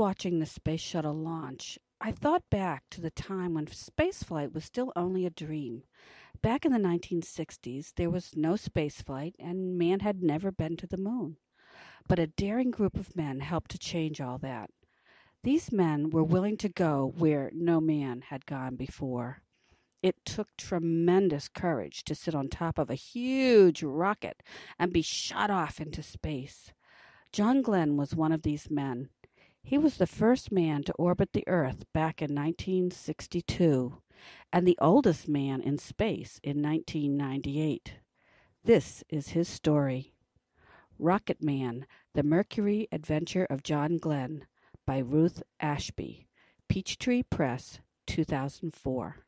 watching the space shuttle launch, I thought back to the time when spaceflight was still only a dream. Back in the 1960s, there was no spaceflight and man had never been to the moon. But a daring group of men helped to change all that. These men were willing to go where no man had gone before. It took tremendous courage to sit on top of a huge rocket and be shot off into space. John Glenn was one of these men. He was the first man to orbit the Earth back in 1962 and the oldest man in space in 1998. This is his story. Rocket Man, The Mercury Adventure of John Glenn by Ruth Ashby. Peachtree Press, 2004.